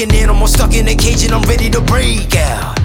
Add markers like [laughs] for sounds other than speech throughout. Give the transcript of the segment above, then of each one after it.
like an animal stuck in a cage and I'm ready to break out.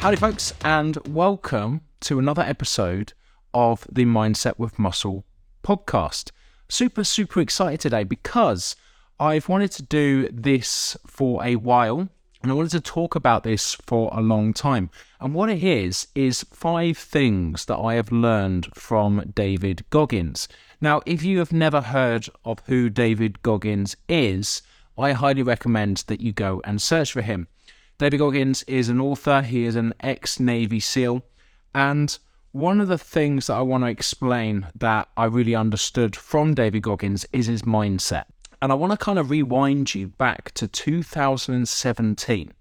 Howdy, folks, and welcome to another episode of the Mindset with Muscle podcast. Super, super excited today because I've wanted to do this for a while and I wanted to talk about this for a long time. And what it is, is five things that I have learned from David Goggins. Now, if you have never heard of who David Goggins is, I highly recommend that you go and search for him. David Goggins is an author, he is an ex Navy SEAL. And one of the things that I want to explain that I really understood from David Goggins is his mindset. And I want to kind of rewind you back to 2017.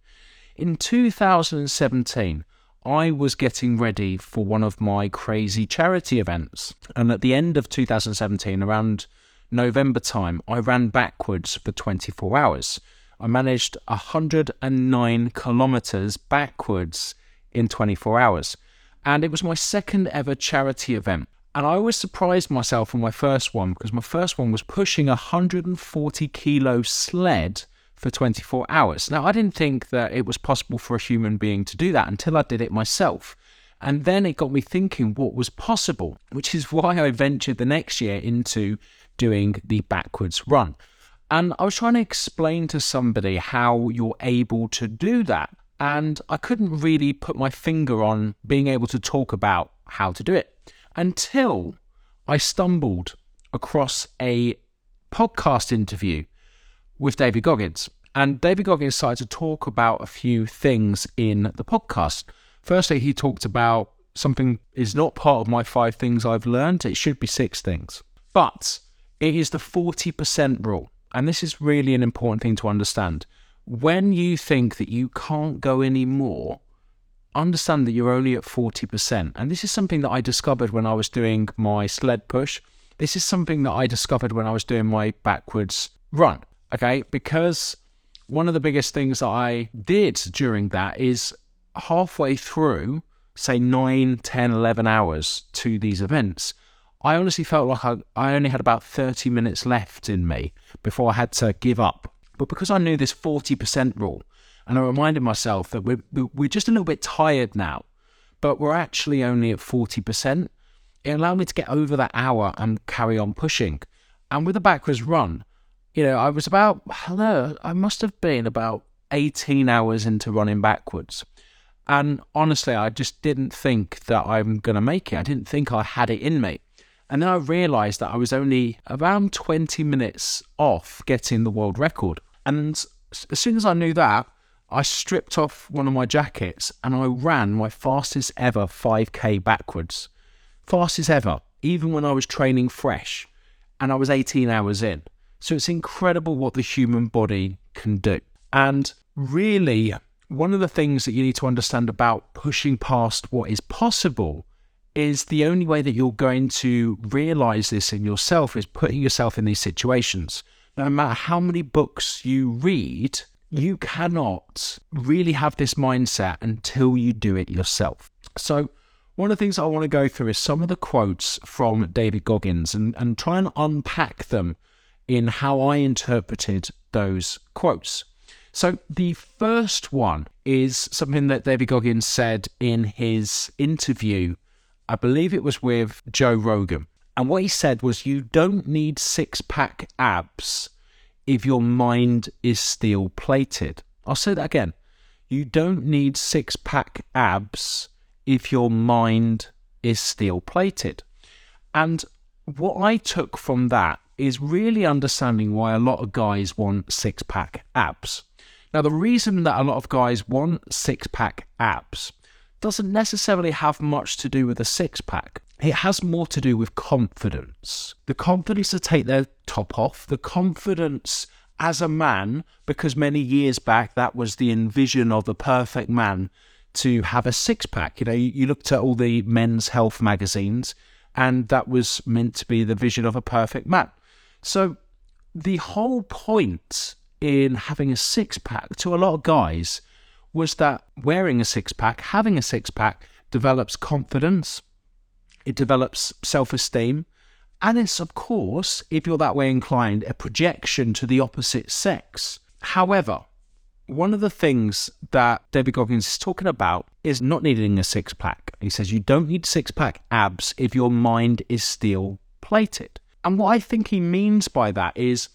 In 2017, I was getting ready for one of my crazy charity events. And at the end of 2017, around November time, I ran backwards for 24 hours. I managed 109 kilometers backwards in 24 hours. And it was my second ever charity event. And I always surprised myself on my first one because my first one was pushing a 140 kilo sled for 24 hours. Now, I didn't think that it was possible for a human being to do that until I did it myself. And then it got me thinking what was possible, which is why I ventured the next year into doing the backwards run. And I was trying to explain to somebody how you're able to do that. And I couldn't really put my finger on being able to talk about how to do it until I stumbled across a podcast interview with David Goggins. And David Goggins started to talk about a few things in the podcast. Firstly, he talked about something is not part of my five things I've learned. It should be six things. But it is the 40% rule. And this is really an important thing to understand. When you think that you can't go any more, understand that you're only at 40%. And this is something that I discovered when I was doing my sled push. This is something that I discovered when I was doing my backwards run. Okay. Because one of the biggest things that I did during that is halfway through, say 9, 10, 11 hours to these events, I honestly felt like I, I only had about 30 minutes left in me before I had to give up. But because I knew this 40% rule, and I reminded myself that we're, we're just a little bit tired now, but we're actually only at 40%, it allowed me to get over that hour and carry on pushing. And with the backwards run, you know, I was about, hello, I must have been about 18 hours into running backwards. And honestly, I just didn't think that I'm going to make it. I didn't think I had it in me. And then I realized that I was only around 20 minutes off getting the world record. And as soon as I knew that, I stripped off one of my jackets and I ran my fastest ever 5k backwards. Fastest ever, even when I was training fresh. And I was 18 hours in. So it's incredible what the human body can do. And really, one of the things that you need to understand about pushing past what is possible is the only way that you're going to realize this in yourself is putting yourself in these situations. No matter how many books you read, you cannot really have this mindset until you do it yourself. So, one of the things I want to go through is some of the quotes from David Goggins and, and try and unpack them in how I interpreted those quotes. So, the first one is something that David Goggins said in his interview I believe it was with Joe Rogan. And what he said was, you don't need six pack abs if your mind is steel plated. I'll say that again. You don't need six pack abs if your mind is steel plated. And what I took from that is really understanding why a lot of guys want six pack abs. Now, the reason that a lot of guys want six pack abs doesn't necessarily have much to do with a six pack. It has more to do with confidence. The confidence to take their top off, the confidence as a man, because many years back that was the envision of a perfect man to have a six pack. You know, you, looked at all the men's health magazines, and that was meant to be the vision of a perfect man. So, the whole point in having a six pack to a lot of guys was that wearing a six pack, having a six pack, develops confidence, it develops self esteem, And it's, of course, if you're that way inclined, a projection to the opposite sex. However, one of the things that David Goggins is talking about is not needing a six pack. He says you don't need six pack abs if your mind is steel plated. And what I think he means by that is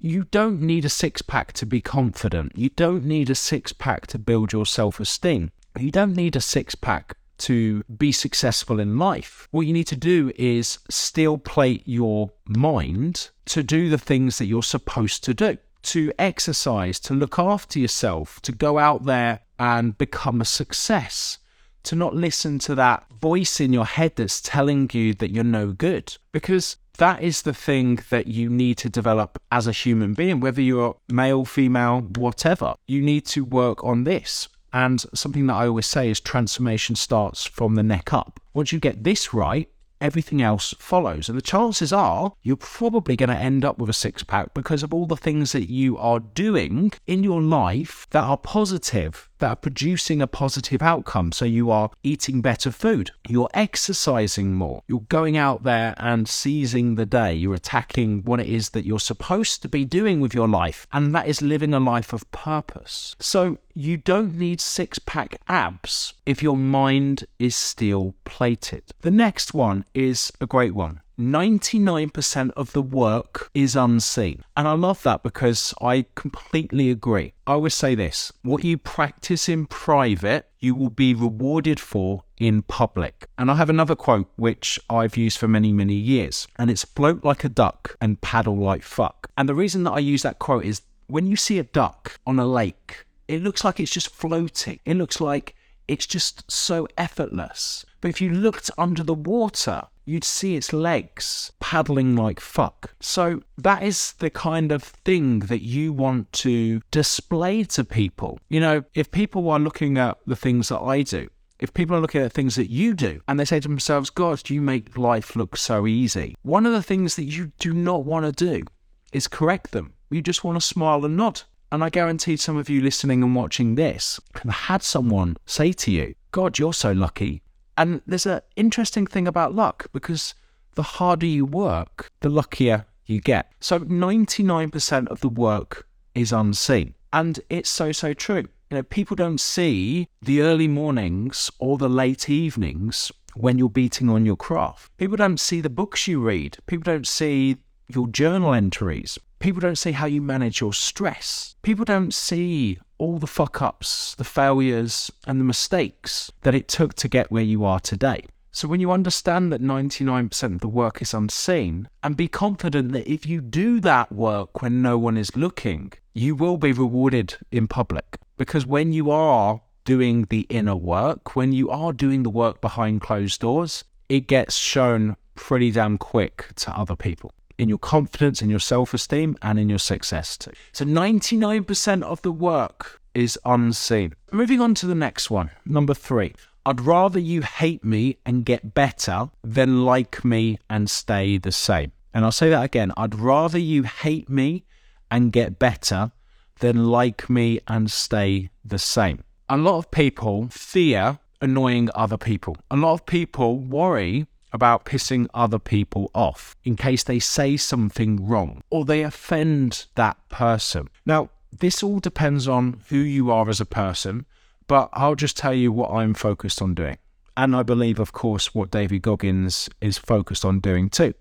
you don't need a six pack to be confident. You don't need a six pack to build your self esteem. You don't need a six pack to be successful in life. What you need to do is steel plate your mind to do the things that you're supposed to do, to exercise, to look after yourself, to go out there and become a success, to not listen to that voice in your head that's telling you that you're no good. Because that is the thing that you need to develop as a human being, whether you're male, female, whatever. You need to work on this. And something that I always say is transformation starts from the neck up. Once you get this right, everything else follows. And the chances are you're probably going to end up with a six pack because of all the things that you are doing in your life that are positive, that are producing a positive outcome. So you are eating better food, you're exercising more, you're going out there and seizing the day, you're attacking what it is that you're supposed to be doing with your life, and that is living a life of purpose. So you don't need six pack abs if your mind is steel plated. The next one is a great one. 99% of the work is unseen. And I love that because I completely agree. I always say this what you practice in private, you will be rewarded for in public. And I have another quote which I've used for many, many years, and it's float like a duck and paddle like fuck. And the reason that I use that quote is when you see a duck on a lake, it looks like it's just floating. It looks like it's just so effortless. But if you looked under the water, you'd see its legs paddling like fuck. So that is the kind of thing that you want to display to people. You know, if people are looking at the things that I do, if people are looking at things that you do and they say to themselves, God, you make life look so easy, one of the things that you do not want to do is correct them. You just want to smile and nod. And I guarantee some of you listening and watching this have had someone say to you, God, you're so lucky. And there's an interesting thing about luck because the harder you work, the luckier you get. So 99% of the work is unseen. And it's so, so true. You know, people don't see the early mornings or the late evenings when you're beating on your craft. People don't see the books you read. People don't see your journal entries. People don't see how you manage your stress. People don't see all the fuck ups, the failures, and the mistakes that it took to get where you are today. So, when you understand that 99% of the work is unseen, and be confident that if you do that work when no one is looking, you will be rewarded in public. Because when you are doing the inner work, when you are doing the work behind closed doors, it gets shown pretty damn quick to other people in your confidence, in your self esteem, and in your success too. So 99% of the work is unseen. Moving on to the next one, number three. I'd rather you hate me and get better than like me and stay the same. And I'll say that again. I'd rather you hate me and get better than like me and stay the same. A lot of people fear annoying other people. A lot of people worry about pissing other people off in case they say something wrong or they offend that person. Now, this all depends on who you are as a person, but I'll just tell you what I'm focused on doing. And I believe, of course, what David Goggins is focused on doing too.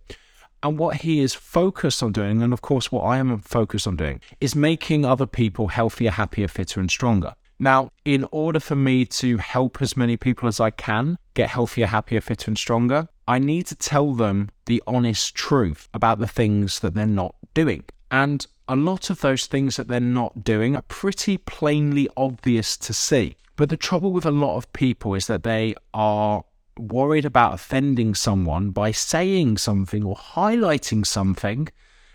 And what he is focused on doing, and of course, what I am focused on doing, is making other people healthier, happier, fitter, and stronger. Now, in order for me to help as many people as I can get healthier, happier, fitter, and stronger, I need to tell them the honest truth about the things that they're not doing. And a lot of those things that they're not doing are pretty plainly obvious to see. But the trouble with a lot of people is that they are worried about offending someone by saying something or highlighting something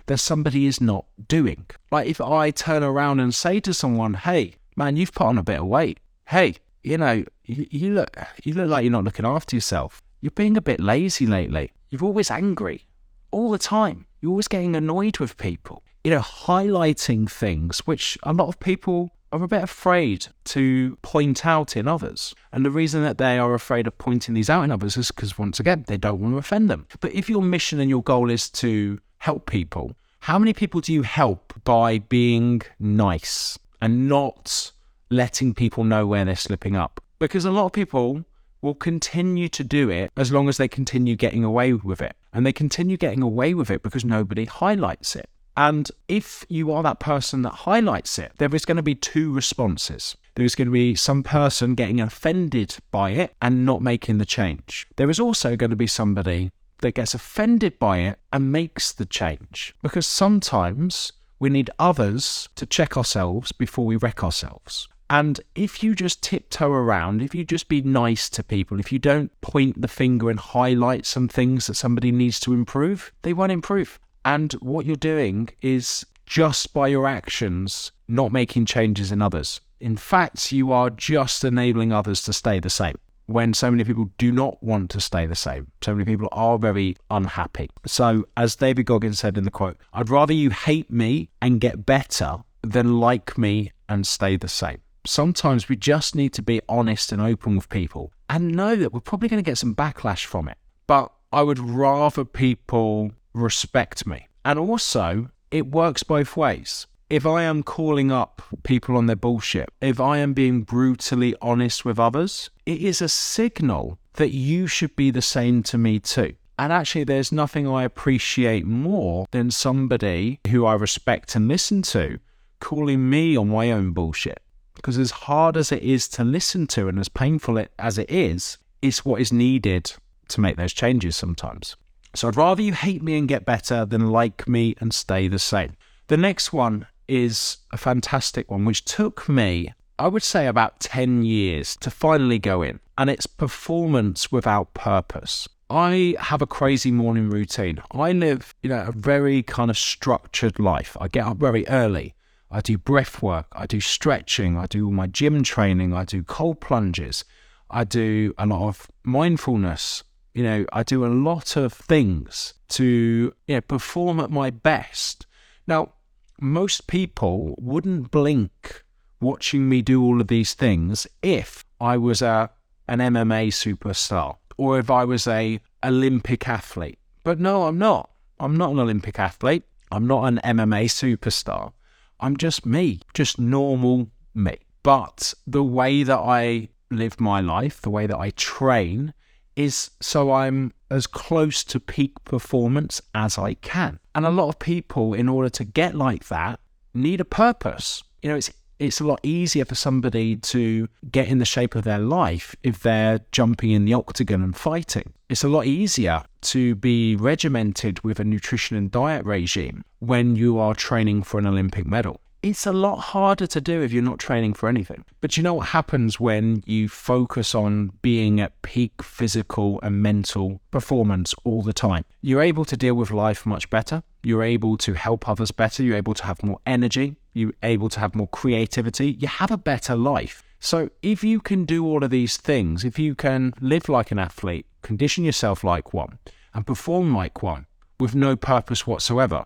that somebody is not doing. Like if I turn around and say to someone, hey, man, you've put on a bit of weight. Hey, you know, you, you look you look like you're not looking after yourself. You're being a bit lazy lately. You're always angry all the time. You're always getting annoyed with people. You know, highlighting things which a lot of people are a bit afraid to point out in others. And the reason that they are afraid of pointing these out in others is because, once again, they don't want to offend them. But if your mission and your goal is to help people, how many people do you help by being nice and not letting people know where they're slipping up? Because a lot of people will continue to do it as long as they continue getting away with it. And they continue getting away with it because nobody highlights it. And if you are that person that highlights it, there is going to be two responses. There is going to be some person getting offended by it and not making the change. There is also going to be somebody that gets offended by it and makes the change. Because sometimes we need others to check ourselves before we wreck ourselves. And if you just tiptoe around, if you just be nice to people, if you don't point the finger and highlight some things that somebody needs to improve, they won't improve. And what you're doing is just by your actions, not making changes in others. In fact, you are just enabling others to stay the same when so many people do not want to stay the same. So many people are very unhappy. So, as David Goggins said in the quote, I'd rather you hate me and get better than like me and stay the same. Sometimes we just need to be honest and open with people and know that we're probably going to get some backlash from it. But I would rather people respect me. And also, it works both ways. If I am calling up people on their bullshit, if I am being brutally honest with others, it is a signal that you should be the same to me too. And actually, there's nothing I appreciate more than somebody who I respect and listen to calling me on my own bullshit. Because as hard as it is to listen to and as painful as it is, it's what is needed to make those changes sometimes. So I'd rather you hate me and get better than like me and stay the same. The next one is a fantastic one, which took me, I would say, about 10 years to finally go in, and it's performance without purpose. I have a crazy morning routine. I live, you know, a very kind of structured life. I get up very early. I do breath work. I do stretching. I do all my gym training. I do cold plunges. I do a lot of mindfulness. You know, I do a lot of things to you know, perform at my best. Now, most people wouldn't blink watching me do all of these things if I was a an MMA superstar or if I was a Olympic athlete. But no, I'm not. I'm not an Olympic athlete. I'm not an MMA superstar. I'm just me, just normal me. But the way that I live my life, the way that I train, is so I'm as close to peak performance as I can. And a lot of people, in order to get like that, need a purpose. You know, it's it's a lot easier for somebody to get in the shape of their life if they're jumping in the octagon and fighting. It's a lot easier to be regimented with a nutrition and diet regime when you are training for an Olympic medal it's a lot harder to do if you're not training for anything. But you know what happens when you focus on being at peak physical and mental performance all the time? You're able to deal with life much better. You're able to help others better. You're able to have more energy. You're able to have more creativity. You have a better life. So, if you can do all of these things, if you can live like an athlete, condition yourself like one, and perform like one with no purpose whatsoever,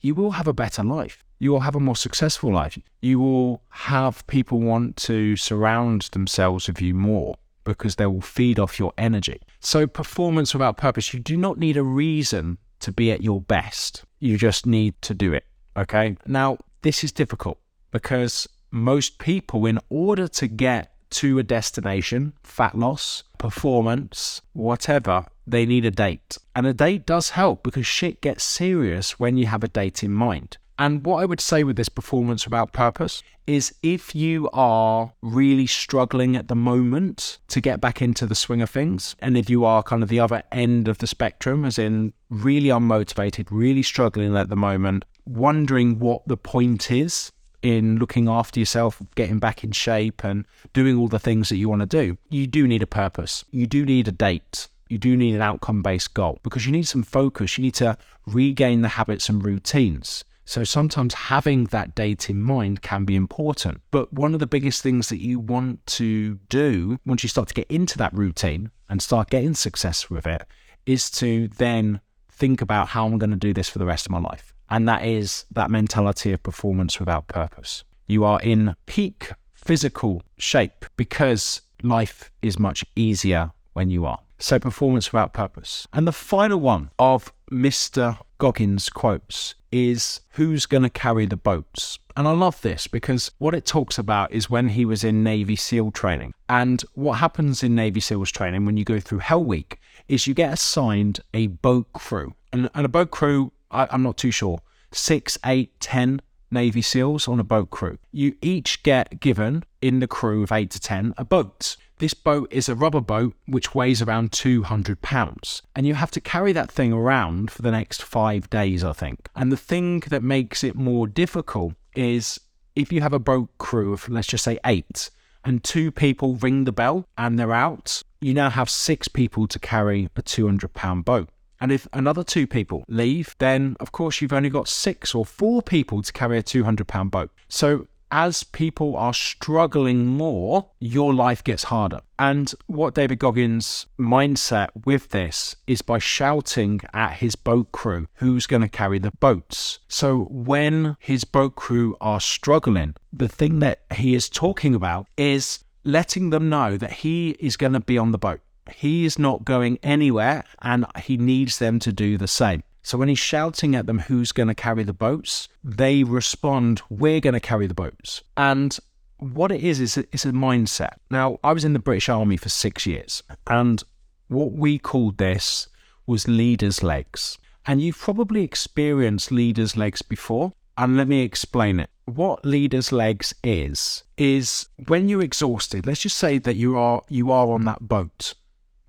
you will have a better life you will have a more successful life. You will have people want to surround themselves with you more because they will feed off your energy. So, performance without purpose, you do not need a reason to be at your best. You just need to do it. Okay. Now, this is difficult because most people, in order to get to a destination, fat loss, performance, whatever, they need a date. And a date does help because shit gets serious when you have a date in mind. And what I would say with this performance without purpose is if you are really struggling at the moment to get back into the swing of things, and if you are kind of the other end of the spectrum, as in really unmotivated, really struggling at the moment, wondering what the point is in looking after yourself, getting back in shape, and doing all the things that you want to do, you do need a purpose. You do need a date. You do need an outcome based goal because you need some focus. You need to regain the habits and routines. So sometimes having that date in mind can be important. But one of the biggest things that you want to do once you start to get into that routine and start getting success with it is to then think about how I'm going to do this for the rest of my life. And that is that mentality of performance without purpose. you are in peak physical shape because life is much easier when you are. So, performance without purpose. And the final one of Mr. Goggins' quotes is Who's going to carry the boats? And I love this because what it talks about is when he was in Navy SEAL training. And what happens in Navy SEALs training when you go through Hell Week is you get assigned a boat crew. And, and a boat crew, I, I'm not too sure, six, eight, ten Navy SEALs on a boat crew. You each get given in the crew of eight to 10 a boat. This boat is a rubber boat which weighs around 200 pounds, and you have to carry that thing around for the next five days, I think. And the thing that makes it more difficult is if you have a boat crew of, let's just say, eight, and two people ring the bell and they're out, you now have six people to carry a 200 pound boat. And if another two people leave, then of course you've only got six or four people to carry a 200 pound boat. So as people are struggling more, your life gets harder. And what David Goggins' mindset with this is by shouting at his boat crew who's going to carry the boats. So when his boat crew are struggling, the thing that he is talking about is letting them know that he is going to be on the boat. He is not going anywhere and he needs them to do the same. So when he's shouting at them who's going to carry the boats, they respond, We're going to carry the boats. And what it is, is it's a mindset. Now, I was in the British Army for six years, and what we called this was leaders' legs. And you've probably experienced leaders' legs before. And let me explain it. What leaders' legs is, is when you're exhausted, let's just say that you are you are on that boat.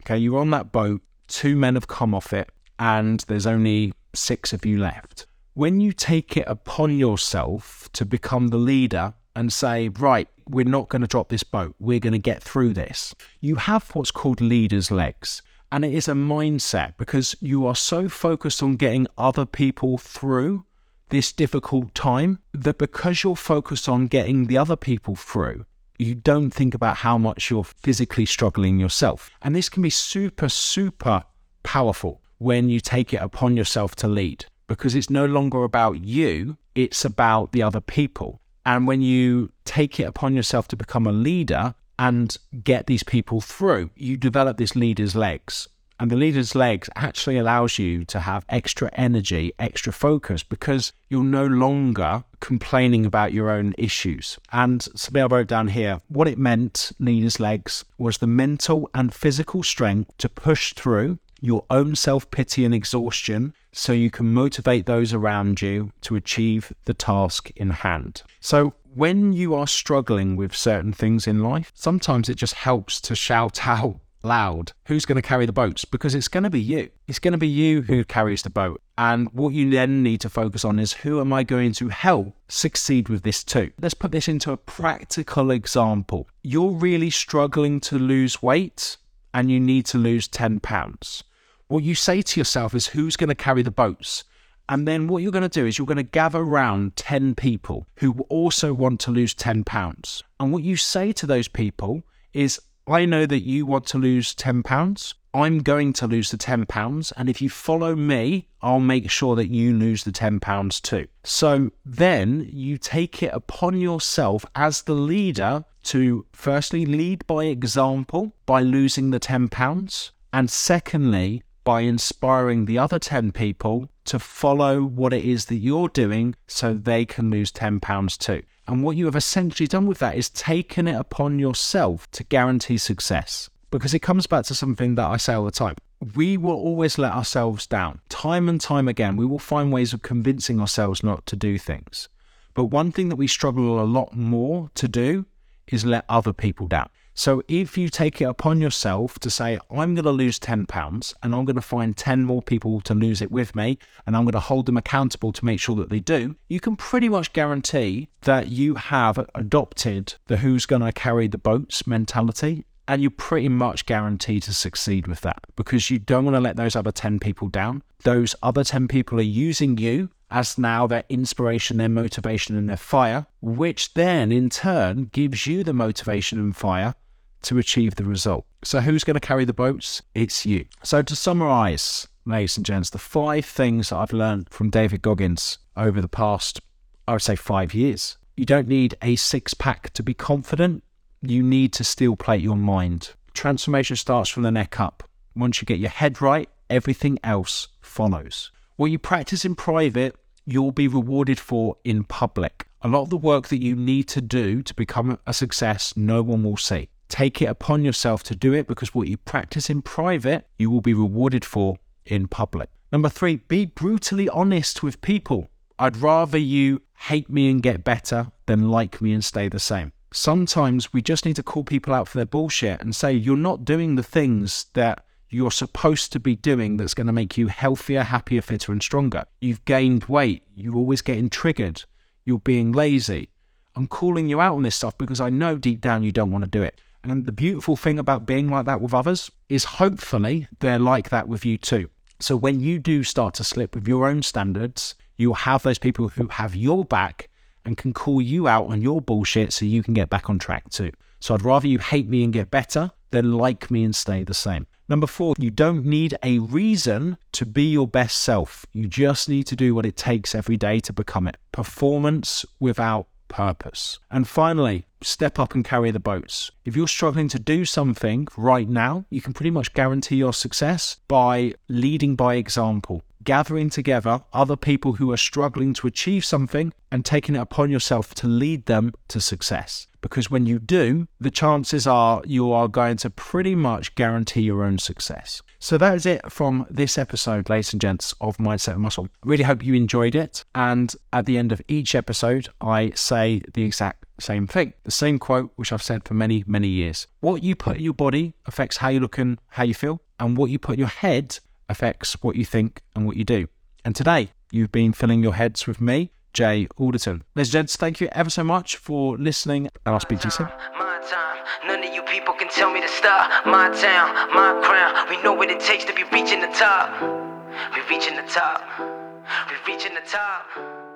Okay, you're on that boat, two men have come off it, and there's only six of you left. When you take it upon yourself to become the leader and say, right, we're not going to drop this boat, we're going to get through this, you have what's called leader's legs. And it is a mindset because you are so focused on getting other people through this difficult time that because you're focused on getting the other people through, you don't think about how much you're physically struggling yourself. And this can be super, super powerful when you take it upon yourself to lead because it's no longer about you, it's about the other people. And when you take it upon yourself to become a leader and get these people through, you develop this leader's legs. And the leader's legs actually allows you to have extra energy, extra focus, because you're no longer complaining about your own issues. And something I wrote down here what it meant, leader's legs, was the mental and physical strength to push through your own self pity and exhaustion so you can motivate those around you to achieve the task in hand. So, when you are struggling with certain things in life, sometimes it just helps to shout [laughs] out loud who's going to carry the boats because it's going to be you. It's going to be you who carries the boat. And what you then need to focus on is who am I going to help succeed with this too? Let's put this into a practical example. You're really struggling to lose weight and you need to lose 10 pounds what you say to yourself is who's going to carry the boats? And then what you're going to do is you're going to gather around 10 people who also want to lose 10 pounds. And what you say to those people is, I know that you want to lose 10 pounds. I'm going to lose the 10 pounds. And if you follow me, I'll make sure that you lose the 10 pounds too. So then you take it upon yourself as the leader to firstly lead by example by losing the 10 pounds. And secondly, by inspiring the other 10 people to follow what it is that you're doing so they can lose £10 too. And what you have essentially done with that is taken it upon yourself to guarantee success. Because it comes back to something that I say all the time. We will always let ourselves down. Time and time again, we will find ways of convincing ourselves not to do things. But one thing that we struggle a lot more to do is let other people down. So if you take it upon yourself to say, I'm going to lose 10 pounds and I'm going to find 10 more people to lose it with me and I'm going to hold them accountable to make sure that they do, you can pretty much guarantee that you have adopted the who's going to carry the boats mentality and you're pretty much guaranteed to succeed with that because you don't want to let those other 10 people down. Those other 10 people are using you as now their inspiration, their motivation, and their fire, which then in turn gives you the motivation and fire to achieve the result. So, who's going to carry the boats? It's you. So, to summarize, ladies and gents, the five things that I've learned from David Goggins over the past, I would say, five years You don't need a six pack to be confident. You need to steel plate your mind. Transformation starts from the neck up. Once you get your head right, everything else follows. What you practice in private, you'll be rewarded for in public. A lot of the work that you need to do to become a success, no one will see. Take it upon yourself to do it because what you practice in private, you will be rewarded for in public. Number three, be brutally honest with people. I'd rather you hate me and get better than like me and stay the same. Sometimes we just need to call people out for their bullshit and say, you're not doing the things that you're supposed to be doing that's going to make you healthier, happier, fitter, and stronger. You've gained weight. You're always getting triggered. You're being lazy. I'm calling you out on this stuff because I know deep down you don't want to do it. And the beautiful thing about being like that with others is hopefully they're like that with you too. So when you do start to slip with your own standards, you'll have those people who have your back and can call you out on your bullshit so you can get back on track too. So I'd rather you hate me and get better than like me and stay the same. Number four, you don't need a reason to be your best self. You just need to do what it takes every day to become it. Performance without purpose. And finally, step up and carry the boats. If you're struggling to do something right now, you can pretty much guarantee your success by leading by example gathering together other people who are struggling to achieve something and taking it upon yourself to lead them to success. Because when you do, the chances are you are going to pretty much guarantee your own success. So that is it from this episode, ladies and gents, of Mindset Muscle. Really hope you enjoyed it. And at the end of each episode, I say the exact same thing. The same quote, which I've said for many, many years. What you put in your body affects how you look and how you feel. And what you put in your head affects what you think and what you do. And today, you've been filling your heads with me, Jay Alderton. Ladies and gents, thank you ever so much for listening, and I'll speak to you soon. My time, none of you people can tell me to stop. My town, my crown, we know what it takes to be reaching the top. We're reaching the top, We're reaching the top.